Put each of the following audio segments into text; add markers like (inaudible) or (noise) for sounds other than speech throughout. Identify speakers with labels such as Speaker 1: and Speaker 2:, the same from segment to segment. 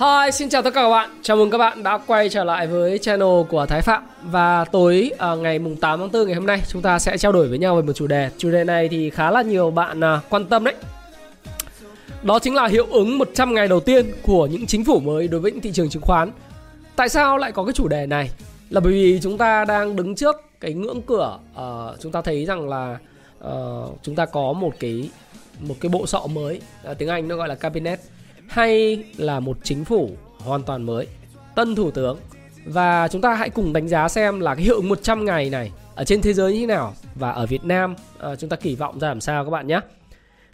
Speaker 1: Hi, xin chào tất cả các bạn. Chào mừng các bạn đã quay trở lại với channel của Thái Phạm. Và tối uh, ngày mùng 8 tháng 4 ngày hôm nay chúng ta sẽ trao đổi với nhau về một chủ đề. Chủ đề này thì khá là nhiều bạn uh, quan tâm đấy. Đó chính là hiệu ứng 100 ngày đầu tiên của những chính phủ mới đối với những thị trường chứng khoán. Tại sao lại có cái chủ đề này? Là bởi vì chúng ta đang đứng trước cái ngưỡng cửa uh, chúng ta thấy rằng là uh, chúng ta có một cái một cái bộ sọ mới, uh, tiếng Anh nó gọi là cabinet hay là một chính phủ hoàn toàn mới, tân thủ tướng. Và chúng ta hãy cùng đánh giá xem là cái hiệu ứng 100 ngày này ở trên thế giới như thế nào và ở Việt Nam ờ, chúng ta kỳ vọng ra làm sao các bạn nhé.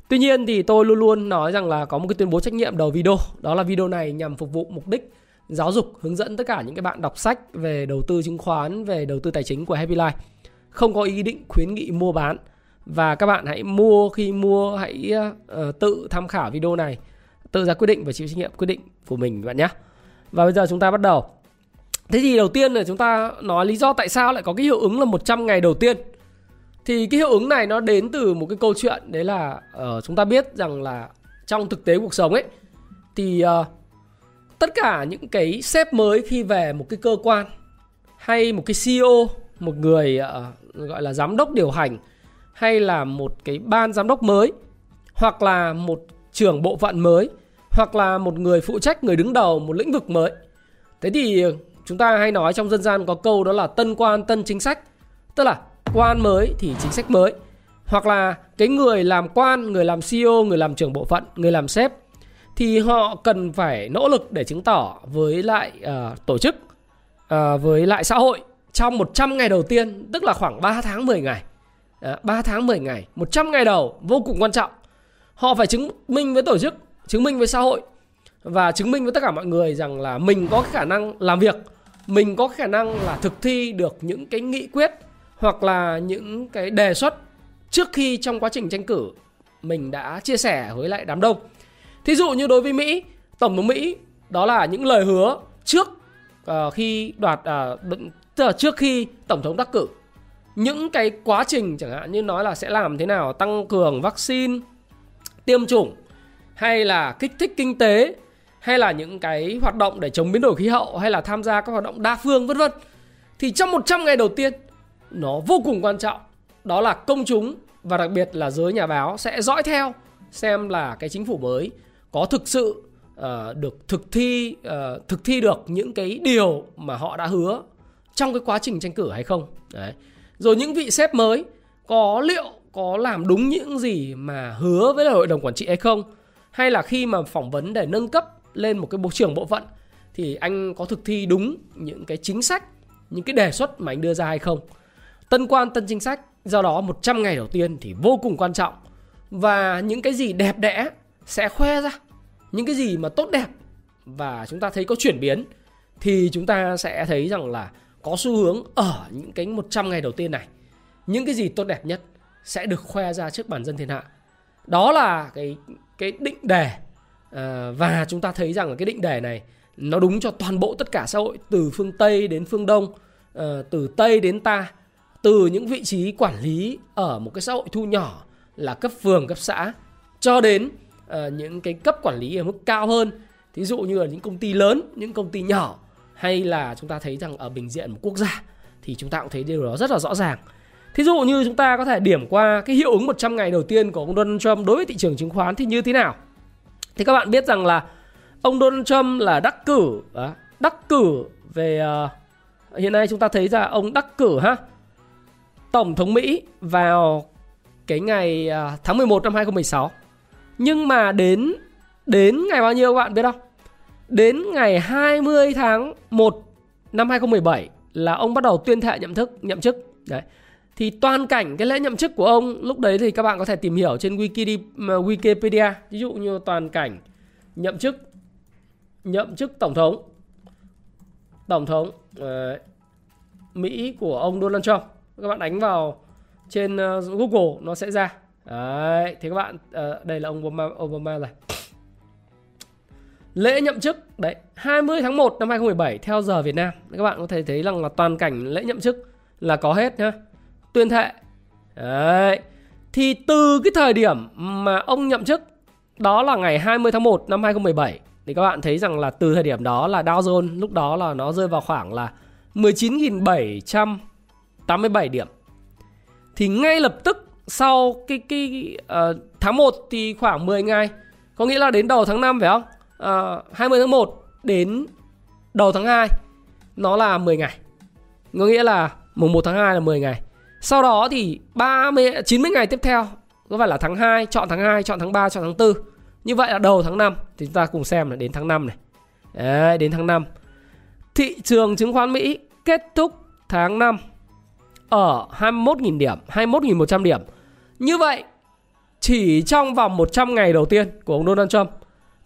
Speaker 1: Tuy nhiên thì tôi luôn luôn nói rằng là có một cái tuyên bố trách nhiệm đầu video Đó là video này nhằm phục vụ mục đích giáo dục hướng dẫn tất cả những cái bạn đọc sách về đầu tư chứng khoán, về đầu tư tài chính của Happy Life. Không có ý định khuyến nghị mua bán. Và các bạn hãy mua khi mua hãy uh, tự tham khảo video này. Tự ra quyết định và chịu trách nhiệm quyết định của mình bạn nhé Và bây giờ chúng ta bắt đầu. Thế thì đầu tiên là chúng ta nói lý do tại sao lại có cái hiệu ứng là 100 ngày đầu tiên. Thì cái hiệu ứng này nó đến từ một cái câu chuyện đấy là uh, chúng ta biết rằng là trong thực tế cuộc sống ấy thì uh, tất cả những cái sếp mới khi về một cái cơ quan hay một cái CEO một người uh, gọi là giám đốc điều hành hay là một cái ban giám đốc mới hoặc là một trưởng bộ phận mới hoặc là một người phụ trách người đứng đầu một lĩnh vực mới. Thế thì chúng ta hay nói trong dân gian có câu đó là tân quan tân chính sách. Tức là quan mới thì chính sách mới. Hoặc là cái người làm quan người làm CEO người làm trưởng bộ phận người làm sếp thì họ cần phải nỗ lực để chứng tỏ với lại uh, tổ chức uh, với lại xã hội trong 100 ngày đầu tiên tức là khoảng 3 tháng 10 ngày. Ờ, uh, 3 tháng 10 ngày 100 ngày đầu vô cùng quan trọng. Họ phải chứng minh với tổ chức chứng minh với xã hội và chứng minh với tất cả mọi người rằng là mình có khả năng làm việc mình có khả năng là thực thi được những cái nghị quyết hoặc là những cái đề xuất trước khi trong quá trình tranh cử mình đã chia sẻ với lại đám đông. Thí dụ như đối với Mỹ, tổng thống Mỹ đó là những lời hứa trước uh, khi đoạt uh, tức là trước khi tổng thống đắc cử. Những cái quá trình chẳng hạn như nói là sẽ làm thế nào tăng cường vaccine, tiêm chủng hay là kích thích kinh tế hay là những cái hoạt động để chống biến đổi khí hậu hay là tham gia các hoạt động đa phương vân vân. Thì trong 100 ngày đầu tiên nó vô cùng quan trọng. Đó là công chúng và đặc biệt là giới nhà báo sẽ dõi theo xem là cái chính phủ mới có thực sự uh, được thực thi uh, thực thi được những cái điều mà họ đã hứa trong cái quá trình tranh cử hay không. Đấy. Rồi những vị sếp mới có liệu có làm đúng những gì mà hứa với hội đồng quản trị hay không? Hay là khi mà phỏng vấn để nâng cấp lên một cái bộ trưởng bộ phận, thì anh có thực thi đúng những cái chính sách, những cái đề xuất mà anh đưa ra hay không? Tân quan, tân chính sách, Do đó 100 ngày đầu tiên thì vô cùng quan trọng. Và những cái gì đẹp đẽ sẽ khoe ra. Những cái gì mà tốt đẹp Và chúng ta thấy có chuyển biến, Thì chúng ta sẽ thấy rằng là Có xu hướng ở những cái 100 ngày đầu tiên này. Những cái gì tốt đẹp nhất Sẽ được khoe ra trước bản dân thiên hạ. Đó là cái cái định đề ờ, Và chúng ta thấy rằng là cái định đề này Nó đúng cho toàn bộ tất cả xã hội, Từ phương Tây đến phương Đông ờ, Từ Tây đến ta, từ những vị trí quản lý ở một cái xã hội thu nhỏ là cấp phường, cấp xã, cho đến ờ, những cái cấp quản lý ở mức cao hơn. Thí dụ như là những công ty lớn, những công ty nhỏ, hay là chúng ta thấy rằng ở bình diện một quốc gia, thì chúng ta cũng thấy điều đó rất là rõ ràng thí dụ như chúng ta có thể điểm qua cái hiệu ứng 100 ngày đầu tiên của ông Donald Trump đối với thị trường chứng khoán thì như thế nào thì các bạn biết rằng là ông Donald Trump là đắc cử đắc cử về uh, hiện nay chúng ta thấy ra ông đắc cử ha Tổng thống Mỹ vào cái ngày à, tháng 11 năm 2016. Nhưng mà đến đến ngày bao nhiêu các bạn biết không? Đến ngày 20 tháng 1 năm 2017 là ông bắt đầu tuyên thệ nhậm chức, nhậm chức. Đấy. Thì toàn cảnh cái lễ nhậm chức của ông lúc đấy thì các bạn có thể tìm hiểu trên Wikipedia, ví dụ như toàn cảnh nhậm chức nhậm chức tổng thống. Tổng thống uh, Mỹ của ông Donald Trump. Các bạn đánh vào trên uh, Google nó sẽ ra. Đấy thì các bạn uh, đây là ông Obama, Obama rồi. Lễ nhậm chức đấy 20 tháng 1 năm 2017 theo giờ Việt Nam. Các bạn có thể thấy rằng là toàn cảnh lễ nhậm chức là có hết nhá tuyên thệ đấy thì từ cái thời điểm mà ông nhậm chức đó là ngày 20 tháng 1 năm 2017 thì các bạn thấy rằng là từ thời điểm đó là Dow Jones lúc đó là nó rơi vào khoảng là 19.787 điểm. Thì ngay lập tức sau cái cái uh, tháng 1 thì khoảng 10 ngày, có nghĩa là đến đầu tháng 5 phải không? Ờ, uh, 20 tháng 1 đến đầu tháng 2 nó là 10 ngày. Có nghĩa là mùng 1 tháng 2 là 10 ngày. Sau đó thì 30 90 ngày tiếp theo có phải là tháng 2, chọn tháng 2, chọn tháng 3, chọn tháng 4. Như vậy là đầu tháng 5 thì chúng ta cùng xem là đến tháng 5 này. Đấy, đến tháng 5. Thị trường chứng khoán Mỹ kết thúc tháng 5 ở 21.000 điểm, 21.100 điểm. Như vậy, chỉ trong vòng 100 ngày đầu tiên của ông Donald Trump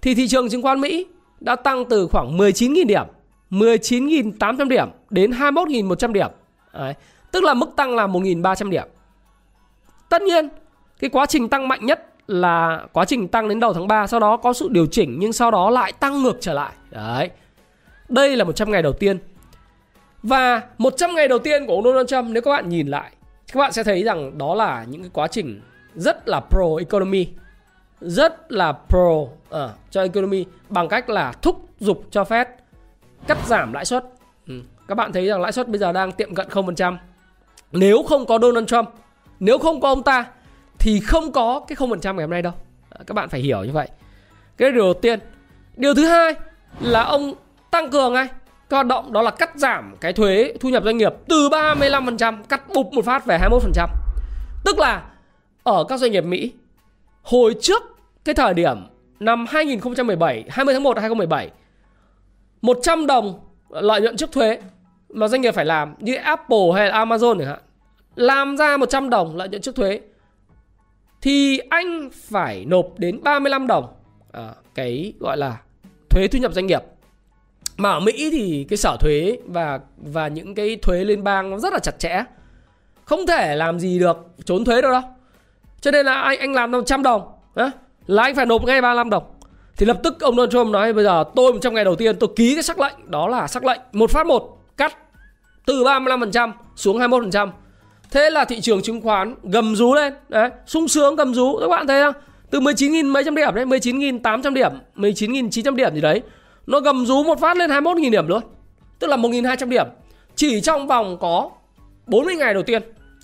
Speaker 1: thì thị trường chứng khoán Mỹ đã tăng từ khoảng 19.000 điểm, 19.800 điểm đến 21.100 điểm. Đấy. Tức là mức tăng là 1.300 điểm. Tất nhiên, cái quá trình tăng mạnh nhất là quá trình tăng đến đầu tháng 3 sau đó có sự điều chỉnh nhưng sau đó lại tăng ngược trở lại. Đấy. Đây là 100 ngày đầu tiên. Và 100 ngày đầu tiên của ông Donald Trump nếu các bạn nhìn lại các bạn sẽ thấy rằng đó là những cái quá trình rất là pro economy rất là pro uh, cho economy bằng cách là thúc giục cho Fed cắt giảm lãi suất. Ừ. Các bạn thấy rằng lãi suất bây giờ đang tiệm cận 0%. Nếu không có Donald Trump, nếu không có ông ta thì không có cái 0% ngày hôm nay đâu. À, các bạn phải hiểu như vậy. Cái điều đầu tiên. Điều thứ hai là ông tăng cường ngay cái hoạt động đó là cắt giảm cái thuế thu nhập doanh nghiệp từ 35% cắt bụp một phát về 21%. Tức là ở các doanh nghiệp Mỹ hồi trước cái thời điểm năm 2017, 20 tháng 1 năm 2017 100 đồng lợi nhuận trước thuế mà doanh nghiệp phải làm như Apple hay là Amazon chẳng hạn làm ra 100 đồng lợi nhuận trước thuế thì anh phải nộp đến 35 đồng à, cái gọi là thuế thu nhập doanh nghiệp. Mà ở Mỹ thì cái sở thuế và và những cái thuế liên bang nó rất là chặt chẽ không thể làm gì được trốn thuế đâu đâu cho nên là anh anh làm 100 đồng á, là anh phải nộp ngay 35 đồng. Thì lập tức ông Donald Trump nói bây giờ tôi trong ngày đầu tiên tôi ký cái sắc lệnh đó là sắc lệnh một phát một cắt từ 35% xuống 21% Thế là thị trường chứng khoán gầm rú lên. Đấy, sung sướng gầm rú. Các bạn thấy không? Từ 19.000 mấy trăm điểm đấy 19.800 điểm 19.900 điểm gì đấy. Nó gầm rú một phát lên 21.000 điểm luôn. Tức là 1.200 điểm. Chỉ trong vòng có 40 ngày đầu tiên.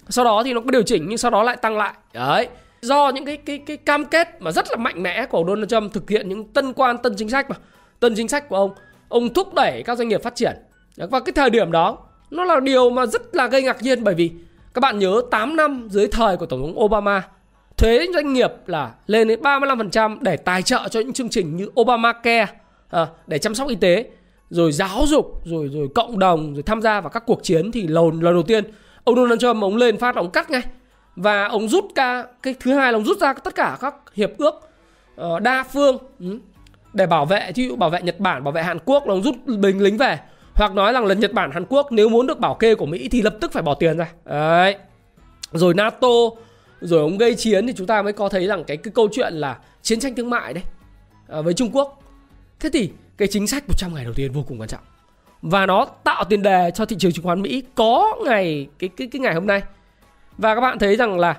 Speaker 1: Sau đó thì nó có điều chỉnh Nhưng sau đó lại tăng lại. Đấy. Do những cái cái cái cam kết mà rất là mạnh mẽ của Donald Trump thực hiện những tân quan tân chính sách mà. Tân chính sách của ông. Ông thúc đẩy các doanh nghiệp phát triển và cái thời điểm đó nó là điều mà rất là gây ngạc nhiên bởi vì các bạn nhớ 8 năm dưới thời của Tổng thống Obama Thuế doanh nghiệp là lên đến 35% để tài trợ cho những chương trình như Obamacare à, Để chăm sóc y tế Rồi giáo dục, rồi rồi cộng đồng, rồi tham gia vào các cuộc chiến Thì lần, lần đầu tiên ông Donald Trump ông lên phát ông cắt ngay. Và ông rút ra, cái thứ hai là ông rút ra tất cả các hiệp ước uh, đa phương ừ, Để bảo vệ, ví dụ bảo vệ Nhật Bản, bảo vệ Hàn Quốc là ông rút binh lính về hoặc nói rằng là Nhật Bản Hàn Quốc nếu muốn được bảo kê của Mỹ thì lập tức phải bỏ tiền ra. Đấy. Rồi NATO rồi ông gây chiến thì chúng ta mới có thấy rằng cái cái câu chuyện là chiến tranh thương mại đấy à, với Trung Quốc. Thế thì cái chính sách 100 ngày đầu tiên vô cùng quan trọng. Và nó tạo tiền đề cho thị trường chứng khoán Mỹ có ngày cái cái cái ngày hôm nay. Và các bạn thấy rằng là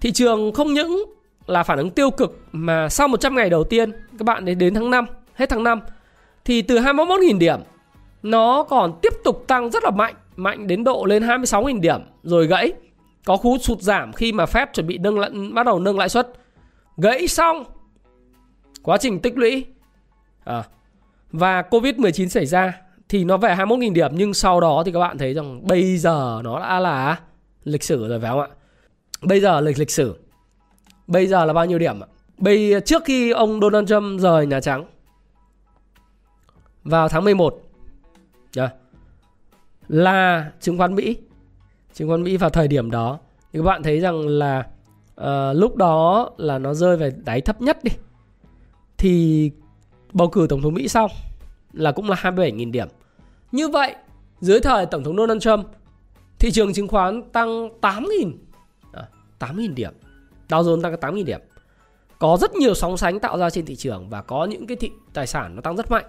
Speaker 1: thị trường không những là phản ứng tiêu cực mà sau 100 ngày đầu tiên các bạn đến đến tháng 5 hết tháng 5 thì từ 21.000 điểm nó còn tiếp tục tăng rất là mạnh, mạnh đến độ lên 26.000 điểm rồi gãy. Có khu sụt giảm khi mà phép chuẩn bị nâng lại, bắt đầu nâng lãi suất. Gãy xong. Quá trình tích lũy. À, và Covid-19 xảy ra thì nó về 21.000 điểm nhưng sau đó thì các bạn thấy rằng bây giờ nó đã là lịch sử rồi phải không ạ? Bây giờ lịch lịch sử. Bây giờ là bao nhiêu điểm ạ? Bây trước khi ông Donald Trump rời Nhà Trắng vào tháng 11 là chứng khoán Mỹ chứng khoán Mỹ vào thời điểm đó thì các bạn thấy rằng là uh, lúc đó là nó rơi về đáy thấp nhất đi thì bầu cử tổng thống Mỹ xong là cũng là 27.000 điểm. Như vậy, dưới thời tổng thống Donald Trump, thị trường chứng khoán tăng 8.000 à, 8.000 điểm. Dow Jones tăng 8.000 điểm. Có rất nhiều sóng sánh tạo ra trên thị trường và có những cái thị tài sản nó tăng rất mạnh.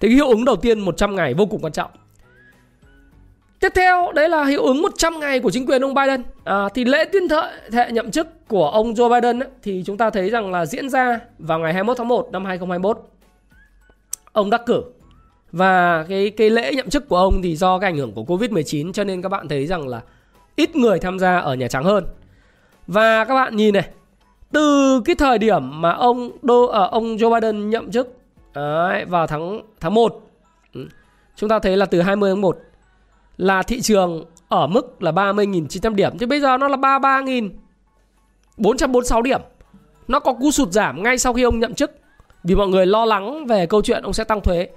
Speaker 1: Thì cái hiệu ứng đầu tiên 100 ngày vô cùng quan trọng. Tiếp theo đấy là hiệu ứng 100 ngày của chính quyền ông Biden. À, thì lễ tuyên thệ, thệ nhậm chức của ông Joe Biden ấy, thì chúng ta thấy rằng là diễn ra vào ngày 21 tháng 1 năm 2021. Ông đắc cử và cái cái lễ nhậm chức của ông thì do cái ảnh hưởng của Covid-19 cho nên các bạn thấy rằng là ít người tham gia ở Nhà Trắng hơn. Và các bạn nhìn này, từ cái thời điểm mà ông đô ở uh, ông Joe Biden nhậm chức đấy, vào tháng tháng 1 ừ. chúng ta thấy là từ 20 tháng 1 là thị trường ở mức là 30.900 điểm chứ bây giờ nó là 33.446 điểm. Nó có cú sụt giảm ngay sau khi ông nhậm chức vì mọi người lo lắng về câu chuyện ông sẽ tăng thuế.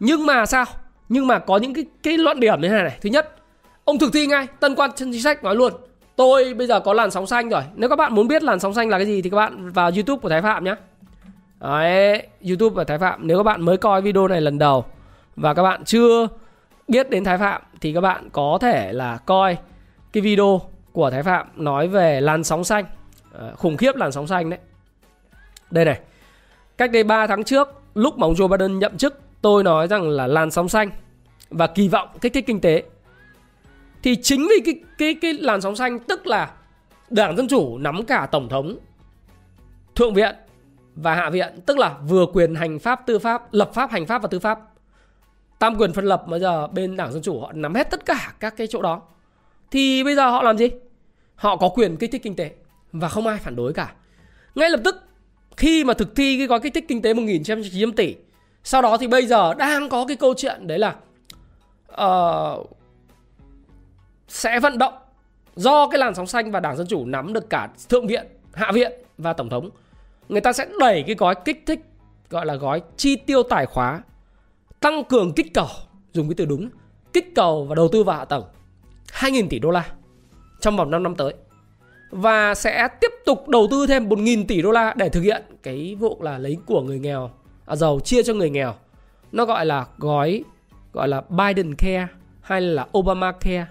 Speaker 1: Nhưng mà sao? Nhưng mà có những cái cái luận điểm như thế này này. Thứ nhất, ông thực thi ngay, tân quan chân chính sách nói luôn. Tôi bây giờ có làn sóng xanh rồi. Nếu các bạn muốn biết làn sóng xanh là cái gì thì các bạn vào YouTube của Thái Phạm nhé. Đấy, YouTube và Thái Phạm. Nếu các bạn mới coi video này lần đầu và các bạn chưa biết đến Thái Phạm thì các bạn có thể là coi cái video của Thái Phạm nói về làn sóng xanh. À, khủng khiếp làn sóng xanh đấy. Đây này. Cách đây 3 tháng trước, lúc mà ông Joe Biden nhậm chức, tôi nói rằng là làn sóng xanh và kỳ vọng kích thích kinh tế. Thì chính vì cái cái cái làn sóng xanh tức là Đảng Dân Chủ nắm cả Tổng thống, Thượng viện và Hạ viện, tức là vừa quyền hành pháp, tư pháp, lập pháp, hành pháp và tư pháp. Tam quyền phân lập bây giờ bên đảng dân chủ họ nắm hết tất cả các cái chỗ đó. Thì bây giờ họ làm gì? Họ có quyền kích thích kinh tế và không ai phản đối cả. Ngay lập tức khi mà thực thi cái gói kích thích kinh tế 1.990 tỷ sau đó thì bây giờ đang có cái câu chuyện đấy là uh, sẽ vận động do cái làn sóng xanh và đảng dân chủ nắm được cả thượng viện hạ viện và tổng thống người ta sẽ đẩy cái gói kích thích gọi là gói chi tiêu tài khóa tăng cường kích cầu dùng cái từ đúng kích cầu và đầu tư vào hạ tầng 2.000 tỷ đô la trong vòng 5 năm tới. Và sẽ tiếp tục đầu tư thêm 1.000 tỷ đô la để thực hiện cái vụ là lấy của người nghèo à, giàu chia cho người nghèo. Nó gọi là gói gọi là Biden Care hay là Obama Care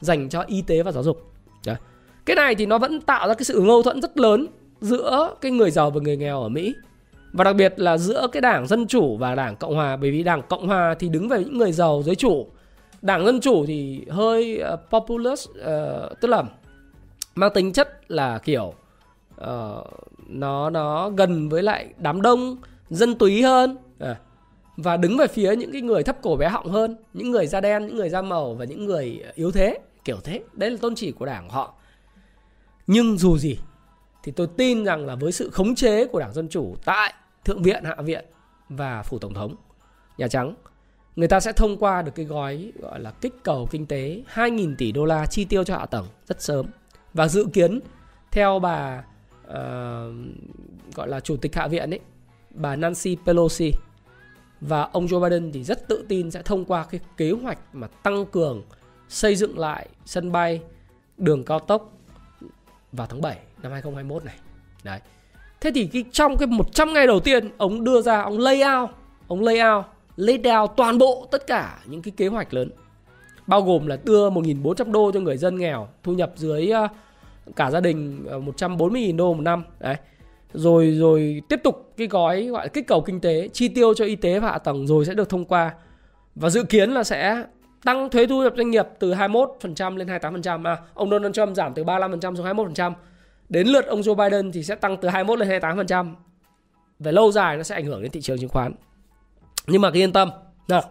Speaker 1: dành cho y tế và giáo dục. Đấy. cái này thì nó vẫn tạo ra cái sự mâu thuẫn rất lớn giữa cái người giàu và người nghèo ở Mỹ. Và đặc biệt là giữa cái đảng Dân Chủ và đảng Cộng Hòa Bởi vì đảng Cộng Hòa thì đứng về những người giàu giới chủ. Đảng Dân Chủ thì hơi uh, populist uh, Tức là mang tính chất là kiểu uh, nó nó gần với lại đám đông dân túy hơn à, và đứng về phía những cái người thấp cổ bé họng hơn những người da đen những người da màu và những người yếu thế kiểu thế. Đấy là tôn chỉ của đảng họ. Nhưng dù gì thì tôi tin rằng là với sự khống chế của Đảng Dân Chủ tại Thượng viện, Hạ viện và Phủ Tổng thống, Nhà Trắng, người ta sẽ thông qua được cái gói gọi là kích cầu kinh tế 2.000 tỷ đô la chi tiêu cho hạ tầng rất sớm. Và dự kiến theo bà uh, gọi là Chủ tịch Hạ viện ấy, bà Nancy Pelosi và ông Joe Biden thì rất tự tin sẽ thông qua cái kế hoạch mà tăng cường xây dựng lại sân bay, đường cao tốc vào tháng 7 năm 2021 này. Đấy. Thế thì cái trong cái 100 ngày đầu tiên ông đưa ra ông lay out, ông lay out, lay down toàn bộ tất cả những cái kế hoạch lớn. Bao gồm là đưa 1.400 đô cho người dân nghèo, thu nhập dưới ờ, cả gia đình ờ, 140.000 đô một năm. Đấy. Rồi rồi tiếp tục cái gói gọi là kích cầu kinh tế, chi tiêu cho y tế và hạ tầng rồi sẽ được thông qua. Và dự kiến là sẽ tăng thuế thu nhập doanh nghiệp từ 21% lên 28%. À, ông Donald Trump giảm từ 35% xuống 21%. Đến lượt ông Joe Biden thì sẽ tăng từ 21 lên 28%. Về lâu dài nó sẽ ảnh hưởng đến thị trường chứng khoán. Nhưng mà cứ yên tâm. Nào.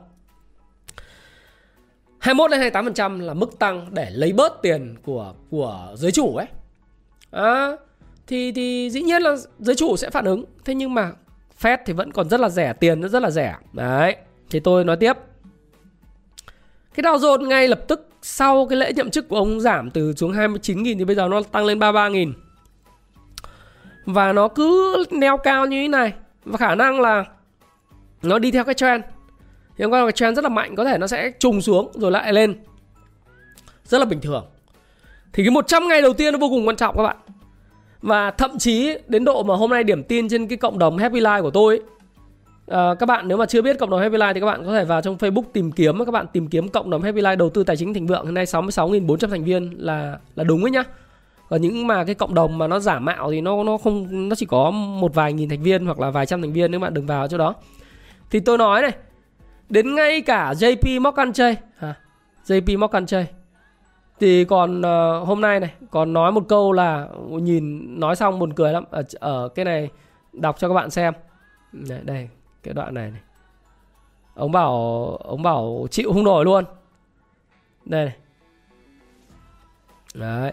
Speaker 1: 21 lên 28% là mức tăng để lấy bớt tiền của của giới chủ ấy. À, thì thì dĩ nhiên là giới chủ sẽ phản ứng. Thế nhưng mà Fed thì vẫn còn rất là rẻ, tiền nó rất là rẻ. Đấy. Thì tôi nói tiếp. Cái Dow Jones ngay lập tức sau cái lễ nhậm chức của ông giảm từ xuống 29.000 thì bây giờ nó tăng lên 33.000. Và nó cứ neo cao như thế này. Và khả năng là Nó đi theo cái trend. Thì hôm qua cái trend rất là mạnh Có thể nó sẽ trùng xuống rồi lại lên. Rất là bình thường. Thì cái 100 ngày đầu tiên nó vô cùng quan trọng các bạn. Và thậm chí đến độ mà hôm nay điểm tin trên cái cộng đồng Happy Life của tôi ấy, À, các bạn nếu mà chưa biết cộng đồng Happy Life thì các bạn có thể vào trong Facebook tìm kiếm các bạn tìm kiếm cộng đồng Happy Life đầu tư tài chính thịnh vượng. Hiện nay 66.400 thành viên là là đúng ấy nhá. Còn những mà cái cộng đồng mà nó giả mạo thì nó nó không nó chỉ có một vài nghìn thành viên hoặc là vài trăm thành viên nếu bạn đừng vào chỗ đó. Thì tôi nói này, đến ngay cả JP Morgan Chase, à, JP Morgan Chase. Thì còn uh, hôm nay này còn nói một câu là nhìn nói xong buồn cười lắm. Ở, ở cái này đọc cho các bạn xem. Đây, đây cái đoạn này này. Ông bảo ông bảo chịu không nổi luôn. Đây này. Đấy.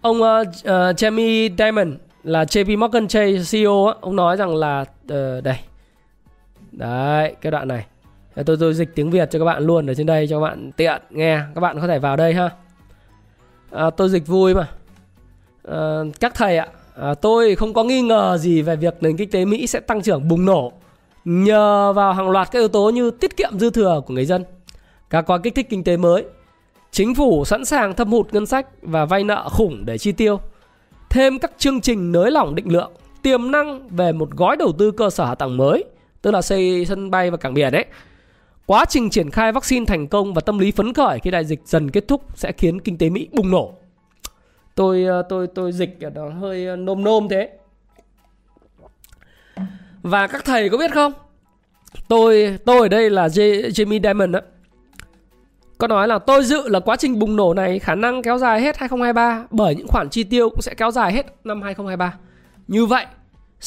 Speaker 1: Ông uh, uh, Jamie Dimon là JP Morgan Chase CEO á, ông nói rằng là uh, đây. Đấy cái đoạn này. Tôi tôi dịch tiếng Việt cho các bạn luôn ở trên đây cho các bạn tiện nghe. Các bạn có thể vào đây ha. À, tôi dịch vui mà. À, các thầy ạ à, tôi không có nghi ngờ gì về việc nền kinh tế Mỹ sẽ tăng trưởng bùng nổ nhờ vào hàng loạt các yếu tố như tiết kiệm dư thừa của người dân các gói kích thích kinh tế mới, chính phủ sẵn sàng thâm hụt ngân sách và vay nợ khủng để chi tiêu thêm các chương trình nới lỏng định lượng, tiềm năng về một gói đầu tư cơ sở hạ tầng mới, tức là xây sân bay và cảng biển đấy Quá trình triển khai vaccine thành công và tâm lý phấn khởi khi đại dịch dần kết thúc sẽ khiến kinh tế Mỹ bùng nổ. Tôi ờ, tôi tôi dịch nó hơi ờ, nôm nôm thế. Và các thầy có biết không? Tôi tôi ở đây là J, Jamie Diamond á, Có nói là tôi dự là quá trình bùng nổ này khả năng kéo dài hết 2023 bởi những khoản chi tiêu cũng sẽ kéo dài hết năm 2023. Như vậy,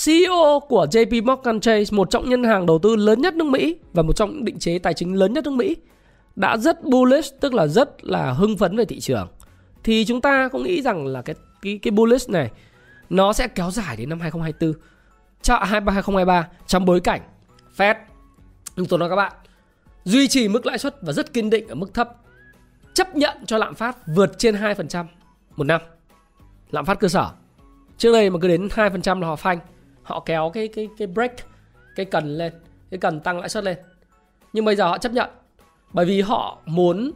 Speaker 1: CEO của JP Morgan Chase, một trong ngân hàng đầu tư lớn nhất nước Mỹ và một trong những định chế tài chính lớn nhất nước Mỹ, đã rất bullish, tức là rất là hưng phấn về thị trường. Thì chúng ta cũng nghĩ rằng là cái cái cái bullish này nó sẽ kéo dài đến năm 2024, 2023 trong bối cảnh Fed, như tôi nói các bạn, duy trì mức lãi suất và rất kiên định ở mức thấp, chấp nhận cho lạm phát vượt trên 2% một năm. Lạm phát cơ sở. Trước đây mà cứ đến 2% là họ phanh. Họ kéo cái cái cái break cái cần lên cái cần tăng lãi suất lên. Nhưng bây giờ họ chấp nhận. Bởi vì họ muốn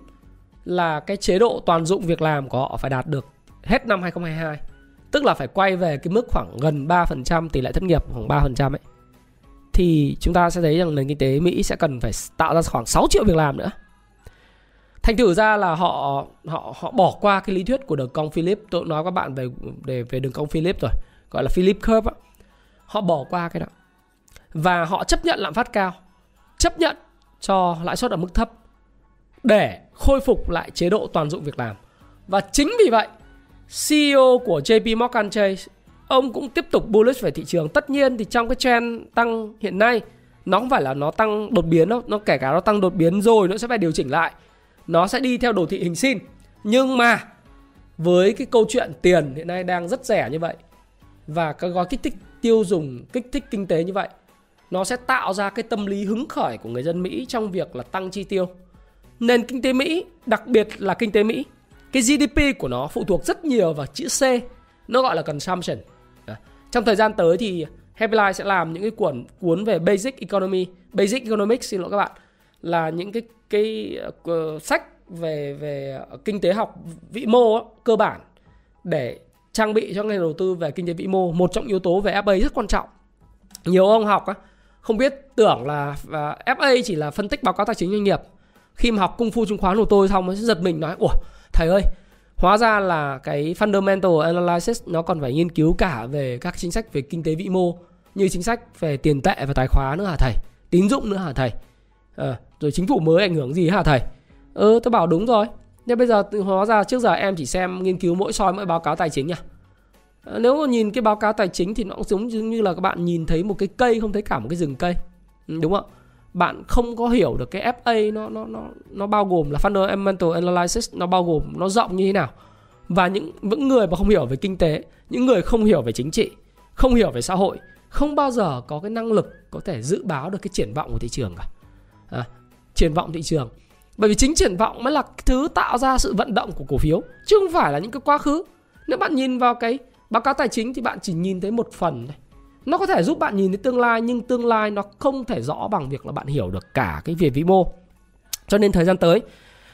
Speaker 1: là cái chế độ toàn dụng việc làm của họ phải đạt được hết năm 2022 tức là phải quay về cái mức khoảng gần 3% tỷ lệ thất nghiệp khoảng 3% ấy. Thì chúng ta sẽ thấy rằng nền kinh tế Mỹ sẽ cần phải tạo ra khoảng 6 triệu việc làm nữa. Thành thử ra là họ họ họ bỏ qua cái lý thuyết của đường cong Philip, tôi nói các bạn về về về đường cong Philip rồi, gọi là Philip curve á. Họ bỏ qua cái đó. Và họ chấp nhận lạm phát cao. Chấp nhận cho lãi suất ở mức thấp để khôi phục lại chế độ toàn dụng việc làm. Và chính vì vậy CEO của JP Morgan Chase ông cũng tiếp tục bullish về thị trường. Tất nhiên thì trong cái trend tăng hiện nay nó không phải là nó tăng đột biến đâu. Nó kể cả nó tăng đột biến rồi nó sẽ phải điều chỉnh lại. Nó sẽ đi theo đồ thị hình sin. Nhưng mà với cái câu chuyện tiền hiện nay đang rất rẻ như vậy và các gói kích thích tiêu dùng kích thích kinh tế như vậy nó sẽ tạo ra cái tâm lý hứng khởi của người dân Mỹ trong việc là tăng chi tiêu. Nền kinh tế Mỹ, đặc biệt là kinh tế Mỹ, cái GDP của nó phụ thuộc rất nhiều vào chữ C, nó gọi là consumption. Trong thời gian tới thì Happy Life sẽ làm những cái cuốn cuốn về basic economy, basic economics xin lỗi các bạn, là những cái cái uh, sách về về kinh tế học vĩ mô cơ bản để trang bị cho ngành đầu tư về kinh tế vĩ mô. Một trong yếu tố về FA rất quan trọng. Nhiều ông học á không biết tưởng là à, FA chỉ là phân tích báo cáo tài chính doanh nghiệp. Khi mà học công phu chứng khoán của tôi xong mới giật mình nói ủa thầy ơi hóa ra là cái fundamental analysis nó còn phải nghiên cứu cả về các chính sách về kinh tế vĩ mô như chính sách về tiền tệ và tài khoá nữa hả thầy tín dụng nữa hả thầy à, rồi chính phủ mới ảnh hưởng gì hả thầy ờ, ừ tôi bảo đúng rồi nhưng bây giờ hóa ra trước giờ em chỉ xem nghiên cứu mỗi soi mỗi báo cáo tài chính à? Nếu mà nhìn cái báo cáo tài chính thì nó cũng giống như là các bạn nhìn thấy một cái cây không thấy cả một cái rừng cây. Ừ, đúng không? Bạn không có hiểu được cái FA nó nó nó nó bao gồm là fundamental analysis nó bao gồm nó rộng như thế nào. Và những những người mà không hiểu về kinh tế, những người không hiểu về chính trị, không hiểu về xã hội, không bao giờ có cái năng lực có thể dự báo được cái triển vọng của thị trường cả. À, triển vọng thị trường bởi vì chính triển vọng mới là thứ tạo ra sự vận động của cổ phiếu chứ không phải là những cái quá khứ nếu bạn nhìn vào cái báo cáo tài chính thì bạn chỉ nhìn thấy một phần thôi nó có thể giúp bạn nhìn thấy tương lai, nhưng tương lai nó không thể rõ bằng việc là bạn hiểu được cả cái về vĩ mô. Cho nên thời gian tới,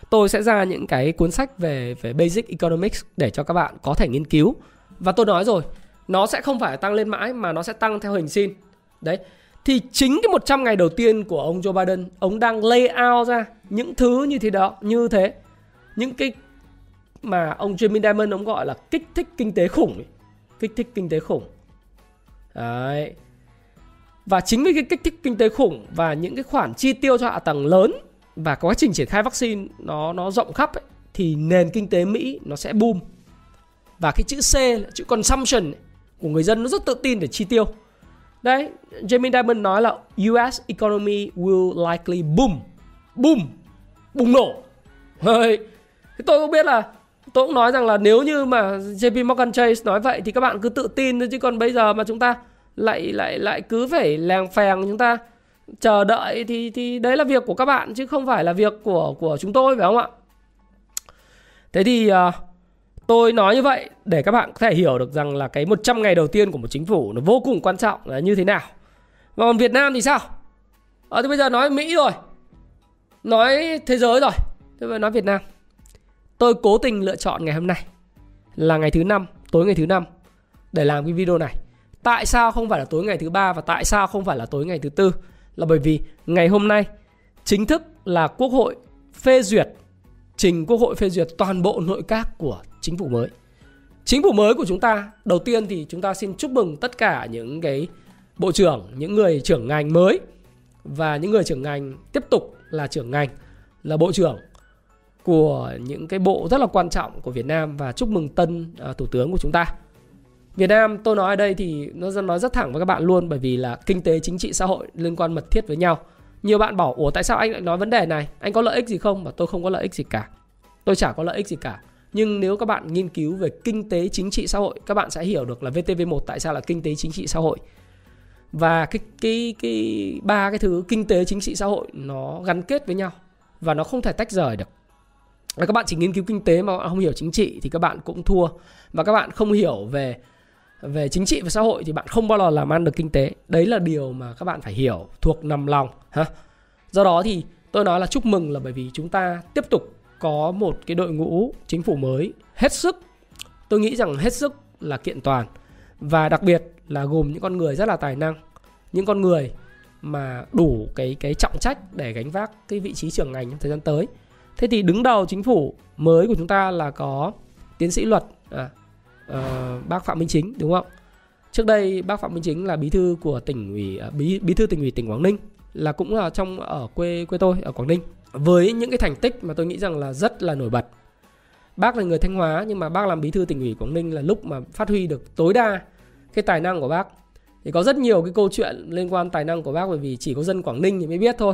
Speaker 1: tôi sẽ ra những cái cuốn sách về về basic economics để cho các bạn có thể nghiên cứu. Và tôi nói rồi, nó sẽ không phải tăng lên mãi, mà nó sẽ tăng theo hình sin. Đấy. Thì chính cái 100 ngày đầu tiên của ông Joe Biden, ông đang lay out ra những thứ như thế đó, như thế. Những cái mà ông Jamie Dimon ông gọi là kích thích kinh tế khủng ấy. kích thích kinh tế khủng đấy. Và chính vì cái kích thích kinh tế khủng và những cái khoản chi tiêu cho hạ tầng lớn và quá trình triển khai vaccine nó nó rộng khắp ấy, thì nền kinh tế Mỹ nó sẽ boom. Và cái chữ C là chữ consumption của người dân nó rất tự tin để chi tiêu. Đấy Jamie Dimon nói là US economy will likely boom. Boom. Bùng nổ. Hơi. Tôi cũng biết là tôi cũng nói rằng là nếu như mà JP Morgan Chase nói vậy thì các bạn cứ tự tin thôi chứ còn bây giờ mà chúng ta lại lại lại cứ phải lèng phèng chúng ta chờ đợi thì thì đấy là việc của các bạn chứ không phải là việc của của chúng tôi phải không ạ? Thế thì uh, tôi nói như vậy để các bạn có thể hiểu được rằng là cái 100 ngày đầu tiên của một chính phủ nó vô cùng quan trọng là như thế nào. Và còn Việt Nam thì sao? Ờ thì bây giờ nói Mỹ rồi. Nói thế giới rồi. Thế bây nói Việt Nam. Tôi cố tình lựa chọn ngày hôm nay là ngày thứ năm, tối ngày thứ năm để làm cái video này. Tại sao không phải là tối ngày thứ ba và tại sao không phải là tối ngày thứ tư? Là bởi vì ngày hôm nay chính thức là Quốc hội phê duyệt trình Quốc hội phê duyệt toàn bộ nội các của chính phủ mới. Chính phủ mới của chúng ta, đầu tiên thì chúng ta xin chúc mừng tất cả những cái bộ trưởng, những người trưởng ngành mới và những người trưởng ngành tiếp tục là trưởng ngành, là bộ trưởng của những cái bộ rất là quan trọng của Việt Nam và chúc mừng tân à, thủ tướng của chúng ta. Việt Nam tôi nói ở đây thì nó nói rất thẳng với các bạn luôn bởi vì là kinh tế chính trị xã hội liên quan mật thiết với nhau. Nhiều bạn bảo ủa tại sao anh lại nói vấn đề này? Anh có lợi ích gì không? Mà tôi không có lợi ích gì cả. Tôi chả có lợi ích gì cả. Nhưng nếu các bạn nghiên cứu về kinh tế chính trị xã hội, các bạn sẽ hiểu được là VTV1 tại sao là kinh tế chính trị xã hội. Và cái cái cái ba cái thứ kinh tế chính trị xã hội nó gắn kết với nhau và nó không thể tách rời được. Các bạn chỉ nghiên cứu kinh tế mà không hiểu chính trị thì các bạn cũng thua. Và các bạn không hiểu về về chính trị và xã hội thì bạn không bao giờ làm ăn được kinh tế. Đấy là điều mà các bạn phải hiểu thuộc nằm lòng ha. Do đó thì tôi nói là chúc mừng là bởi vì chúng ta tiếp tục có một cái đội ngũ chính phủ mới hết sức tôi nghĩ rằng hết sức là kiện toàn và đặc biệt là gồm những con người rất là tài năng, những con người mà đủ cái cái trọng trách để gánh vác cái vị trí trưởng ngành trong thời gian tới. Thế thì đứng đầu chính phủ mới của chúng ta là có tiến sĩ luật à, uh, bác Phạm Minh Chính đúng không? Trước đây bác Phạm Minh Chính là bí thư của tỉnh ủy uh, bí bí thư tỉnh ủy tỉnh Quảng Ninh là cũng là trong ở quê quê tôi ở Quảng Ninh với những cái thành tích mà tôi nghĩ rằng là rất là nổi bật. Bác là người Thanh Hóa nhưng mà bác làm bí thư tỉnh ủy Quảng Ninh là lúc mà phát huy được tối đa cái tài năng của bác. Thì có rất nhiều cái câu chuyện liên quan tài năng của bác bởi vì chỉ có dân Quảng Ninh thì mới biết thôi.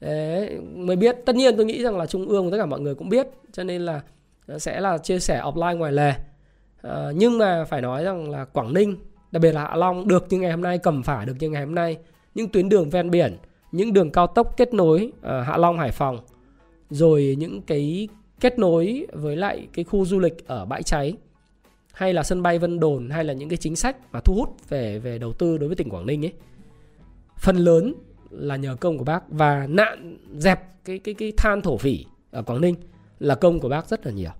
Speaker 1: Đấy, mới biết. Tất nhiên tôi nghĩ rằng là trung ương tất cả mọi người cũng biết cho nên là ờ, sẽ là chia sẻ offline ngoài lề. À, nhưng mà phải nói rằng là Quảng Ninh, đặc biệt là Hạ Long được như ngày hôm nay, cầm Phả được như ngày hôm nay, những tuyến đường ven biển, những đường cao tốc kết nối à, Hạ Long Hải Phòng, rồi những cái kết nối với lại cái khu du lịch ở bãi cháy hay là sân bay Vân Đồn hay là những cái chính sách mà thu hút về về đầu tư đối với tỉnh Quảng Ninh ấy phần lớn là nhờ công của bác và nạn dẹp cái cái cái than thổ phỉ ở Quảng Ninh là công của bác rất là nhiều.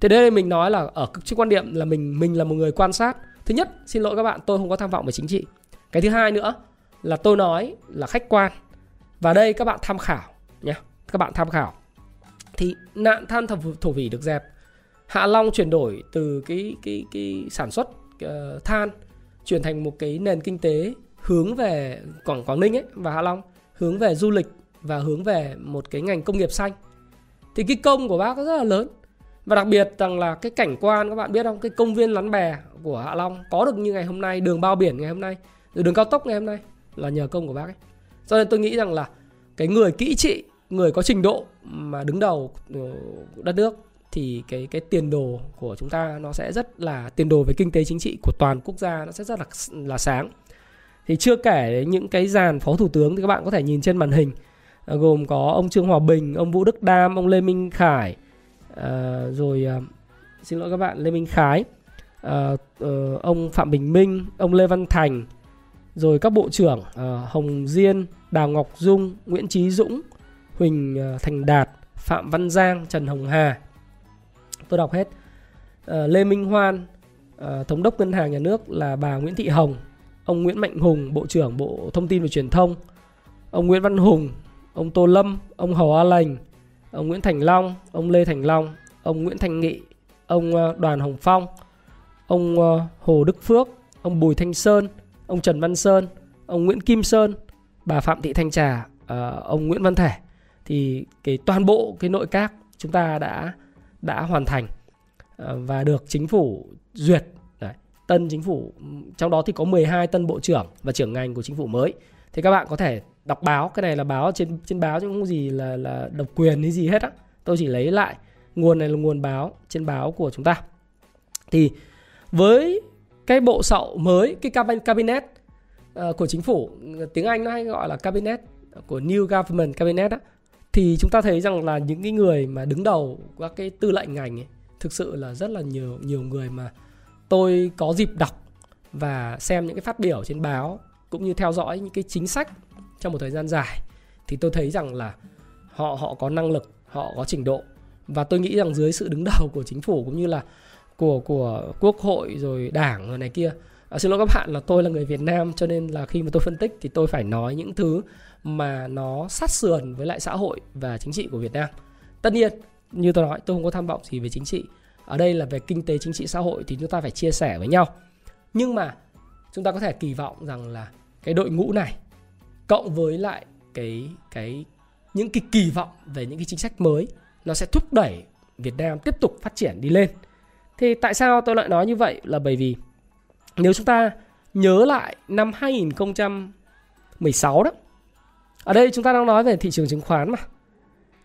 Speaker 1: Thế đây mình nói là ở cái quan điểm là mình mình là một người quan sát. Thứ nhất, xin lỗi các bạn, tôi không có tham vọng về chính trị. Cái thứ hai nữa là tôi nói là khách quan. Và đây các bạn tham khảo nhé. Các bạn tham khảo. Thì nạn than thổ, thổ phỉ được dẹp. Hạ Long chuyển đổi từ cái cái cái sản xuất uh, than chuyển thành một cái nền kinh tế hướng về Quảng Quảng Ninh ấy và Hạ Long, hướng về du lịch và hướng về một cái ngành công nghiệp xanh. Thì cái công của bác rất là lớn. Và đặc biệt rằng là cái cảnh quan, các bạn biết không? Cái công viên lắn bè của Hạ Long có được như ngày hôm nay, đường bao biển ngày hôm nay, rồi đường cao tốc ngày hôm nay là nhờ công của bác ấy. Cho nên tôi nghĩ rằng là cái người kỹ trị, người có trình độ mà đứng đầu ờ, đất nước thì cái cái tiền đồ của chúng ta nó sẽ rất là, tiền đồ về kinh tế chính trị của toàn quốc gia nó sẽ rất là là sáng thì chưa kể những cái dàn phó thủ tướng thì các bạn có thể nhìn trên màn hình. À, gồm có ông Trương Hòa Bình, ông Vũ Đức Đam, ông Lê Minh Khải, à, rồi à, xin lỗi các bạn Lê Minh Khái, à, ông Phạm Bình Minh, ông Lê Văn Thành, rồi các bộ trưởng Hồng Diên, Đào Ngọc Dung, Nguyễn Trí Dũng, Huỳnh Thành Đạt, Phạm Văn Giang, Trần Hồng Hà. Tôi đọc hết. Lê Minh Hoan, thống đốc ngân hàng nhà nước là bà Nguyễn Thị Hồng, ông Nguyễn Mạnh Hùng, Bộ trưởng Bộ Thông tin và Truyền thông, ông Nguyễn Văn Hùng, ông Tô Lâm, ông Hầu A Lành, ông Nguyễn Thành Long, ông Lê Thành Long, ông Nguyễn Thành Nghị, ông ờ, Đoàn Hồng Phong, ông ờ, Hồ Đức Phước, ông Bùi Thanh Sơn, ông Trần Văn Sơn, ông Nguyễn Kim Sơn, bà Phạm Thị Thanh Trà, ờ, ông Nguyễn Văn Thể. Thì cái toàn bộ cái nội các chúng ta đã đã hoàn thành và được chính phủ duyệt tân chính phủ, trong đó thì có 12 tân bộ trưởng và trưởng ngành của chính phủ mới. Thì các bạn có thể đọc báo, cái này là báo trên trên báo chứ không gì là là độc quyền hay gì hết á. Tôi chỉ lấy lại nguồn này là nguồn báo, trên báo của chúng ta. Thì với cái bộ sậu mới, cái cabinet ờ, của chính phủ, tiếng Anh nó hay gọi là cabinet của new government cabinet á, thì chúng ta thấy rằng là những cái người mà đứng đầu các cái tư lệnh ngành ấy, thực sự là rất là nhiều nhiều người mà tôi có dịp đọc và xem những cái phát biểu trên báo cũng như theo dõi những cái chính sách trong một thời gian dài thì tôi thấy rằng là họ họ có năng lực, họ có trình độ. Và tôi nghĩ rằng dưới sự đứng đầu của chính phủ cũng như là của của quốc hội rồi đảng rồi này kia à, xin lỗi các bạn là tôi là người Việt Nam cho nên là khi mà tôi phân tích thì tôi phải nói những thứ mà nó sát sườn với lại xã hội và chính trị của Việt Nam. Tất nhiên như tôi nói tôi không có tham vọng gì về chính trị ở đây là về kinh tế, chính trị, xã hội thì chúng ta phải chia sẻ với nhau nhưng mà chúng ta có thể kỳ vọng rằng là cái đội ngũ này, cộng với lại cái cái, những cái kỳ vọng về những cái chính sách mới, nó sẽ thúc đẩy Việt Nam tiếp tục phát triển đi lên. Thì tại sao tôi lại nói như vậy là bởi vì nếu chúng ta nhớ lại năm 2016 đó. Ở đây chúng ta đang nói về thị trường chứng khoán mà.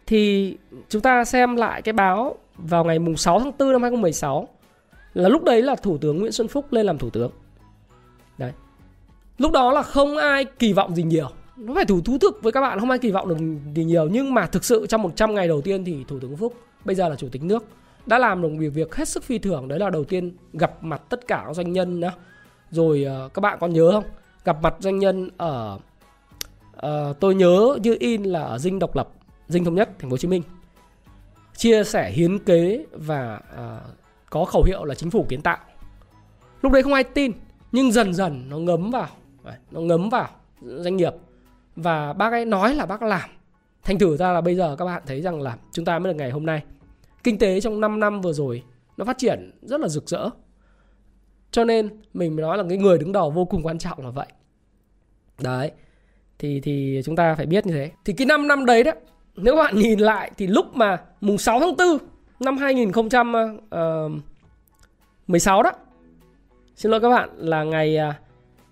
Speaker 1: Thì chúng ta xem lại cái báo vào ngày mùng 6 tháng 4 năm 2016 là lúc đấy là Thủ tướng Nguyễn Xuân Phúc lên làm Thủ tướng. Đấy. Lúc đó là không ai kỳ vọng gì nhiều. Nó phải thủ thú thực với các bạn không ai kỳ vọng được gì nhiều. Nhưng mà thực sự trong 100 ngày đầu tiên thì thủ tướng Phúc bây giờ là chủ tịch nước đã làm được việc việc hết sức phi thường. Đấy là đầu tiên gặp mặt tất cả các doanh nhân đó rồi ờ, các bạn còn nhớ không? Gặp mặt doanh nhân ở uh, tôi nhớ như in là ở dinh độc lập dinh thống nhất thành phố hồ chí minh chia sẻ hiến kế và uh, có khẩu hiệu là chính phủ kiến tạo. Lúc đấy không ai tin nhưng dần dần nó ngấm vào nó ngấm vào doanh nghiệp. Và bác ấy nói là bác làm. Thành thử ra là bây giờ các bạn thấy rằng là chúng ta mới được ngày hôm nay. Kinh tế trong 5 năm vừa rồi nó phát triển rất là rực rỡ. Cho nên mình mới nói là cái người đứng đầu vô cùng quan trọng là vậy. Đấy thì thì chúng ta phải biết như thế. Thì cái 5 năm đấy đó nếu bạn nhìn lại thì lúc mà mùng 6 tháng 4 năm 2016 ờ, đó. Xin lỗi các bạn, là ngày à,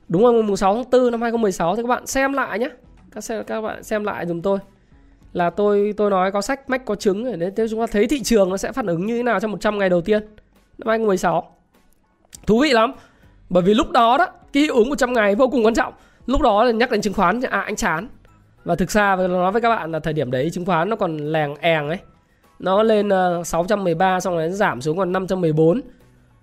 Speaker 1: đúng rồi, mùng 6 tháng 4 năm 2016 thì các bạn xem lại nhé các xem các bạn xem lại dùm tôi. Là tôi tôi nói có sách mách, có trứng để nên chúng ta thấy thị trường nó sẽ phản ứng như thế nào trong 100 ngày đầu tiên năm 2016 thú vị lắm, bởi vì lúc đó đó, cái hiệu ứng 100 ngày vô cùng quan trọng. Lúc đó là nhắc đến chứng khoán à anh chán và thực ra nói với các bạn là thời điểm đấy chứng khoán nó còn lèng èng ấy nó lên ờ, 613 xong rồi nó giảm xuống còn 514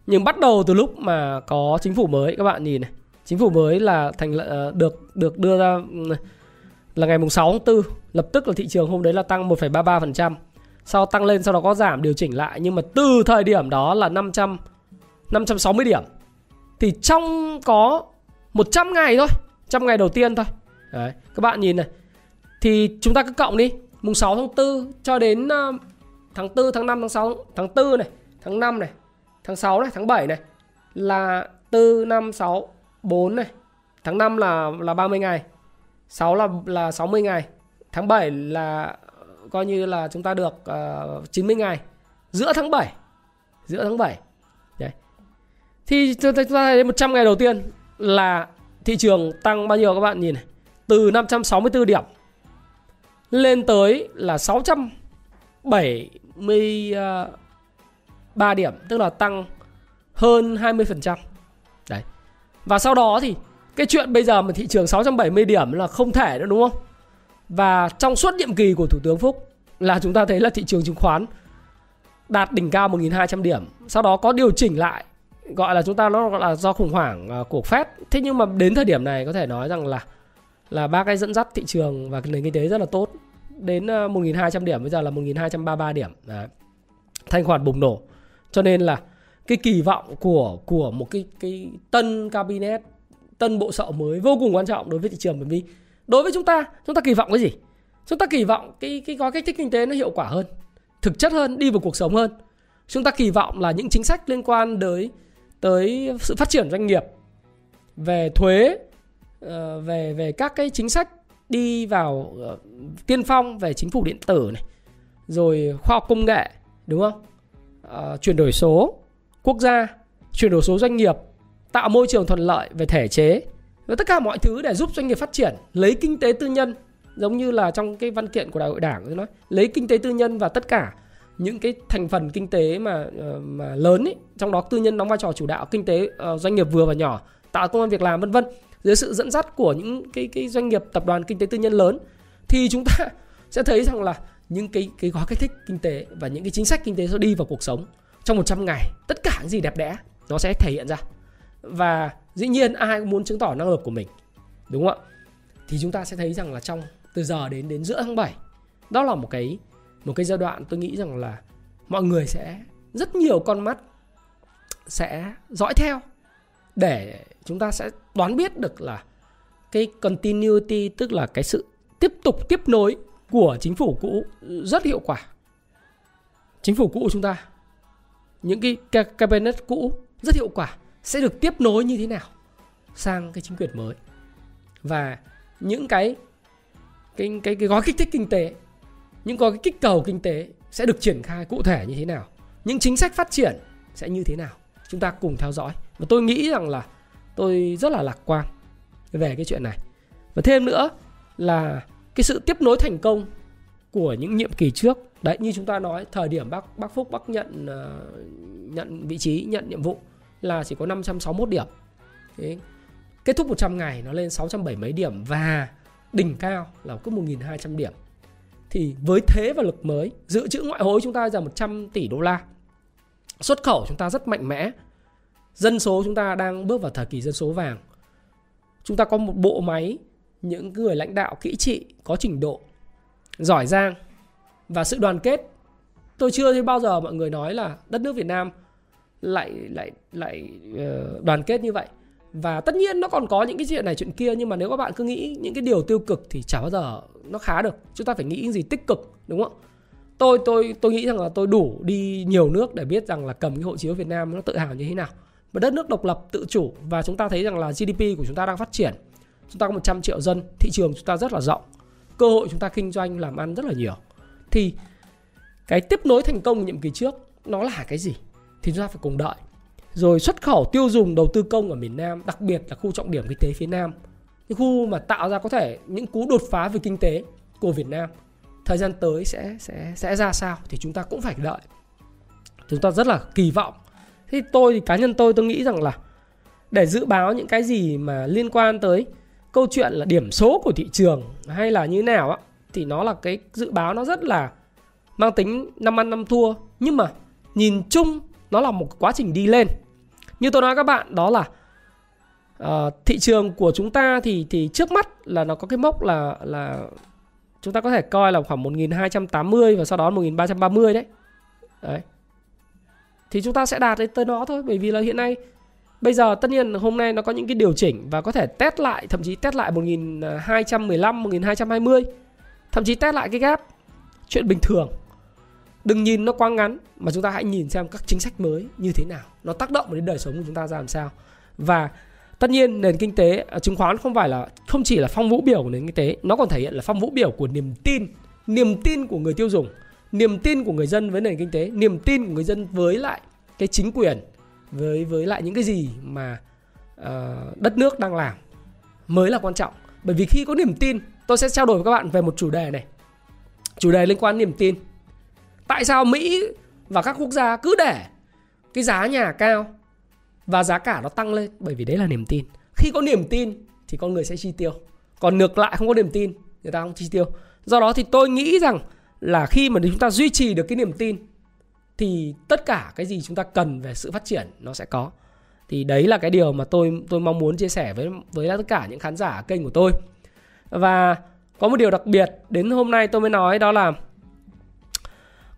Speaker 1: nhưng bắt đầu từ lúc mà có chính phủ mới các bạn nhìn này chính phủ mới là thành ờ, được được đưa ra là ngày mùng 6 tháng 4 lập tức là thị trường hôm đấy là tăng 1,33%. Sau tăng lên sau đó có giảm điều chỉnh lại nhưng mà từ thời điểm đó là 500 560 điểm. Thì trong có 100 ngày thôi, 100 ngày đầu tiên thôi. Đấy, các bạn nhìn này. Thì chúng ta cứ cộng đi, mùng 6 tháng 4 cho đến ờ, tháng 4, tháng 5, tháng 6, tháng 4 này, tháng 5 này, tháng 6 này, tháng 7 này là 4 5 6 4 này. Tháng 5 là là 30 ngày. 6 là là 60 ngày. Tháng 7 là coi như là chúng ta được ờ, uh, 90 ngày. Giữa tháng 7. Giữa tháng 7. Đấy. Thì chúng ta thấy 100 ngày đầu tiên là thị trường tăng bao nhiêu các bạn nhìn này. Từ 564 điểm lên tới là 673 à, điểm, tức là tăng hơn 20%. Đấy. Và sau đó thì cái chuyện bây giờ mà thị trường 670 điểm là không thể nữa đúng không? Và trong suốt nhiệm kỳ của Thủ tướng Phúc là chúng ta thấy là thị trường chứng khoán đạt đỉnh cao 1.200 điểm. Sau đó có điều chỉnh lại gọi là chúng ta nó gọi là do khủng hoảng à, của Fed. Thế nhưng mà đến thời điểm này có thể nói rằng là là ba cái dẫn dắt thị trường và nền kinh tế rất là tốt. Đến ờ, 1.200 điểm, bây giờ là 1.233 điểm. Đấy. Thanh khoản bùng nổ. Cho nên là cái kỳ vọng của của một cái cái tân cabinet, tân bộ sậu mới vô cùng quan trọng đối với thị trường bởi vì đối với chúng ta chúng ta kỳ vọng cái gì chúng ta kỳ vọng cái cái gói kích thích kinh tế nó hiệu quả hơn, thực chất hơn, đi vào cuộc sống hơn chúng ta kỳ vọng là những chính sách liên quan tới tới sự phát triển doanh nghiệp về thuế Ờ, về về các cái chính sách đi vào ờ, tiên phong về chính phủ điện tử này rồi khoa học công nghệ đúng không? À, chuyển đổi số quốc gia chuyển đổi số doanh nghiệp tạo môi trường thuận lợi về thể chế và tất cả mọi thứ để giúp doanh nghiệp phát triển lấy kinh tế tư nhân giống như là trong cái văn kiện của đại hội đảng nói lấy kinh tế tư nhân và tất cả những cái thành phần kinh tế mà mà lớn ấy, trong đó tư nhân đóng vai trò chủ đạo kinh tế doanh nghiệp vừa và nhỏ tạo công an việc làm vân vân dưới sự dẫn dắt của những cái cái doanh nghiệp, tập đoàn kinh tế tư nhân lớn, thì chúng ta (laughs) sẽ thấy rằng là những cái cái gói kích thích kinh tế và những cái chính sách kinh tế sẽ đi vào cuộc sống trong 100 ngày. Tất cả những gì đẹp đẽ, nó sẽ thể hiện ra. Và dĩ nhiên ai cũng muốn chứng tỏ năng lực của mình, đúng không ạ? Thì chúng ta sẽ thấy rằng là trong, từ giờ đến đến giữa tháng 7 đó là một cái một cái giai đoạn tôi nghĩ rằng là mọi người sẽ, rất nhiều con mắt sẽ dõi theo để chúng ta sẽ đoán biết được là cái continuity tức là cái sự tiếp tục tiếp nối của chính phủ cũ rất hiệu quả. Chính phủ cũ của chúng ta những cái cabinet cũ rất hiệu quả sẽ được tiếp nối như thế nào sang cái chính quyền mới. Và những cái cái cái cái gói kích thích kinh tế, những gói kích cầu kinh tế sẽ được triển khai cụ thể như thế nào? Những chính sách phát triển sẽ như thế nào? Chúng ta cùng theo dõi. Và tôi nghĩ rằng là tôi rất là lạc quan về cái chuyện này. Và thêm nữa là cái sự tiếp nối thành công của những nhiệm kỳ trước đấy như chúng ta nói thời điểm bác bác Phúc bác nhận uh, nhận vị trí nhận nhiệm vụ là chỉ có 561 điểm. Thế, kết thúc 100 ngày nó lên 670 mấy điểm và đỉnh cao là có 1.200 điểm. Thì với thế và lực mới dự trữ ngoại hối chúng ta giờ 100 tỷ đô la. Xuất khẩu chúng ta rất mạnh mẽ dân số chúng ta đang bước vào thời kỳ dân số vàng. Chúng ta có một bộ máy, những người lãnh đạo kỹ trị có trình độ, giỏi giang và sự đoàn kết. Tôi chưa thấy bao giờ mọi người nói là đất nước Việt Nam lại lại lại ờ, đoàn kết như vậy. Và tất nhiên nó còn có những cái chuyện này, chuyện kia, nhưng mà nếu các bạn cứ nghĩ những cái điều tiêu cực thì chả bao giờ nó khá được. Chúng ta phải nghĩ những gì tích cực, đúng không? Tôi tôi tôi nghĩ rằng là tôi đủ đi nhiều nước để biết rằng là cầm cái hộ chiếu Việt Nam nó tự hào như thế nào một đất nước độc lập, tự chủ và chúng ta thấy rằng là GDP của chúng ta đang phát triển. Chúng ta có 100 triệu dân, thị trường chúng ta rất là rộng. Cơ hội chúng ta kinh doanh, làm ăn rất là nhiều. Thì cái tiếp nối thành công nhiệm kỳ trước, nó là cái gì? Thì chúng ta phải cùng đợi. Rồi xuất khẩu tiêu dùng đầu tư công ở miền Nam, đặc biệt là khu trọng điểm kinh tế phía Nam. Cái khu mà tạo ra có thể những cú đột phá về kinh tế của Việt Nam, thời gian tới sẽ sẽ sẽ ra sao thì chúng ta cũng phải đợi. Chúng ta rất là kỳ vọng thì tôi thì cá nhân tôi tôi nghĩ rằng là để dự báo những cái gì mà liên quan tới câu chuyện là điểm số của thị trường hay là như thế nào á thì nó là cái dự báo nó rất là mang tính năm ăn năm thua. Nhưng mà nhìn chung nó là một quá trình đi lên. Như tôi nói các bạn đó là uh, thị trường của chúng ta thì thì trước mắt là nó có cái mốc là là chúng ta có thể coi là khoảng 1280 và sau đó 1330 đấy. Đấy thì chúng ta sẽ đạt đến tới nó thôi, bởi vì là hiện nay, bây giờ tất nhiên hôm nay nó có những cái điều chỉnh và có thể test lại, thậm chí test lại 1215 1220 thậm chí test lại cái gap. Chuyện bình thường. Đừng nhìn nó quá ngắn, mà chúng ta hãy nhìn xem các chính sách mới như thế nào. Nó tác động đến đời sống của chúng ta ra làm sao. Và tất nhiên nền kinh tế à, chứng khoán không phải là, không chỉ là phong vũ biểu của nền kinh tế, nó còn thể hiện là phong vũ biểu của niềm tin niềm tin của người tiêu dùng niềm tin của người dân với nền kinh tế niềm tin của người dân với lại cái chính quyền với với lại những cái gì mà uh, đất nước đang làm mới là quan trọng. Bởi vì khi có niềm tin tôi sẽ trao đổi với các bạn về một chủ đề này. Chủ đề liên quan niềm tin. Tại sao mỹ và các quốc gia cứ để cái giá nhà cao và giá cả nó tăng lên? Bởi vì đấy là niềm tin. Khi có niềm tin thì con người sẽ chi tiêu. Còn ngược lại không có niềm tin người ta không chi tiêu. Do đó thì tôi nghĩ rằng là khi mà chúng ta duy trì được cái niềm tin thì tất cả cái gì chúng ta cần về sự phát triển nó sẽ có thì đấy là cái điều mà tôi tôi mong muốn chia sẻ với với tất cả những khán giả kênh của tôi và có một điều đặc biệt đến hôm nay tôi mới nói đó là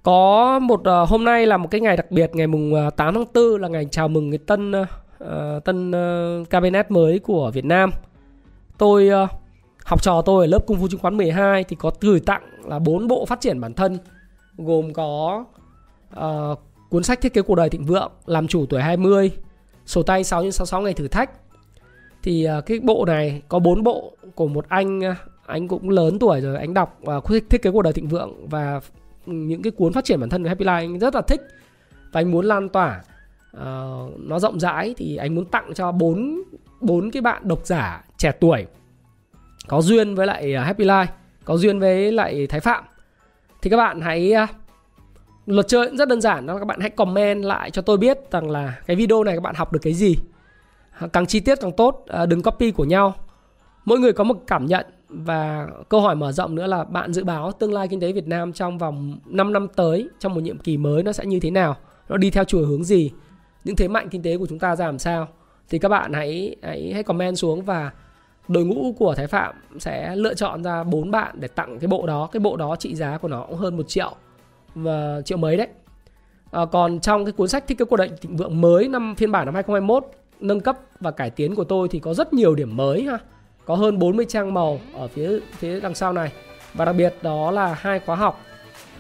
Speaker 1: có một uh, hôm nay là một cái ngày đặc biệt ngày mùng ờ, 8 tháng 4 là ngày chào mừng cái tân uh, tân uh, cabinet mới của Việt Nam. Tôi uh, học trò tôi ở lớp Cung Phu Chứng khoán 12 thì có gửi tặng là bốn bộ phát triển bản thân gồm có uh, cuốn sách thiết kế cuộc đời thịnh vượng, làm chủ tuổi 20, sổ tay 6 x 66 ngày thử thách. Thì uh, cái bộ này có bốn bộ của một anh ờ, anh cũng lớn tuổi rồi, anh đọc uh, thiết kế cuộc đời thịnh vượng và ừ, những cái cuốn phát triển bản thân của Happy Life anh rất là thích và anh muốn lan tỏa uh, nó rộng rãi thì anh muốn tặng cho bốn bốn cái bạn độc giả trẻ tuổi có duyên với lại à, Happy Life, có duyên với lại Thái Phạm. Thì các bạn hãy à, luật chơi cũng rất đơn giản đó là các bạn hãy comment lại cho tôi biết rằng là cái video này các bạn học được cái gì. Càng chi tiết càng tốt à, đừng copy của nhau. Mỗi người có một cảm nhận và câu hỏi mở rộng nữa là bạn dự báo tương lai kinh tế Việt Nam trong vòng 5 năm tới trong một nhiệm kỳ mới nó sẽ như thế nào? Nó đi theo chiều hướng gì? Những thế mạnh kinh tế của chúng ta ra làm sao? Thì các bạn hãy hãy hãy comment xuống và đội ngũ của Thái Phạm sẽ lựa chọn ra bốn bạn để tặng cái bộ đó. Cái bộ đó trị giá của nó cũng hơn một triệu và triệu mấy đấy. À, còn trong cái cuốn sách thiết kế cuộc đời thịnh vượng mới năm phiên bản năm 2021 nâng cấp và cải tiến của tôi thì có rất nhiều điểm mới ha. Có hơn 40 trang màu ở phía phía đằng sau này. Và đặc biệt đó là hai khóa học.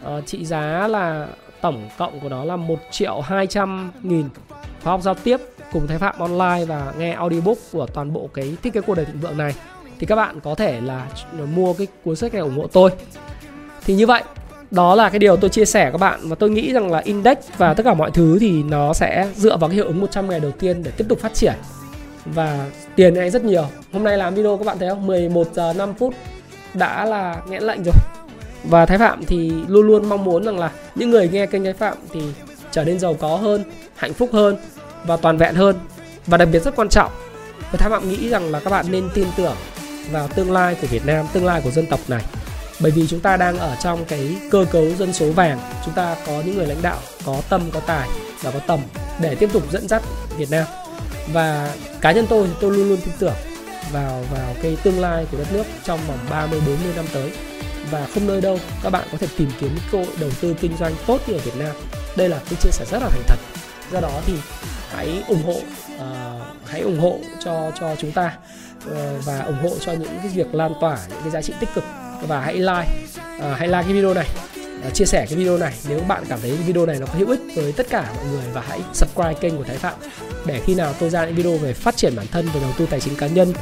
Speaker 1: À, trị giá là tổng cộng của nó là 1 triệu 200 nghìn khóa học giao tiếp cùng Thái Phạm online và nghe audiobook của toàn bộ cái thiết kế cuộc đời thịnh vượng này, thì các bạn có thể là mua cái cuốn sách này ủng hộ tôi. Thì như vậy, đó là cái điều tôi chia sẻ các bạn, và tôi nghĩ rằng là index và tất cả mọi thứ thì nó sẽ dựa vào cái hiệu ứng 100 ngày đầu tiên để tiếp tục phát triển. Và tiền này rất nhiều. Hôm nay làm video các bạn thấy không? 11 giờ 5 phút đã là nghẽn lệnh rồi. Và Thái Phạm thì luôn luôn mong muốn rằng là những người nghe kênh Thái Phạm thì trở nên giàu có hơn, hạnh phúc hơn và toàn vẹn hơn và đặc biệt rất quan trọng và Thái Phạm nghĩ rằng là các bạn nên tin tưởng vào tương lai của Việt Nam, tương lai của dân tộc này bởi vì chúng ta đang ở trong cái cơ cấu dân số vàng, chúng ta có những người lãnh đạo có tâm, có tài và có tầm để tiếp tục dẫn dắt Việt Nam và cá nhân tôi tôi luôn luôn tin tưởng vào vào cái tương lai của đất nước trong vòng 30 40 năm tới và không nơi đâu các bạn có thể tìm kiếm cơ hội đầu tư kinh doanh tốt như ở Việt Nam. Đây là cái chia sẻ rất là thành thật. Do đó thì hãy ủng hộ uh, hãy ủng hộ cho cho chúng ta uh, và ủng hộ cho những cái việc lan tỏa những cái giá trị tích cực. Và hãy like uh, hãy like cái video này uh, chia sẻ cái video này nếu bạn cảm thấy video này nó có hữu ích với tất cả mọi người. Và hãy subscribe kênh của Thái Phạm để khi nào tôi ra những video về phát triển bản thân về đầu tư tài chính cá nhân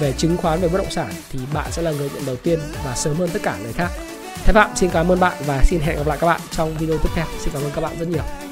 Speaker 1: về chứng khoán về bất động sản thì bạn sẽ là người nhận đầu tiên và sớm hơn tất cả người khác. Thái Phạm xin cảm ơn bạn và xin hẹn gặp lại các bạn trong video tiếp theo. Xin cảm ơn các bạn rất nhiều.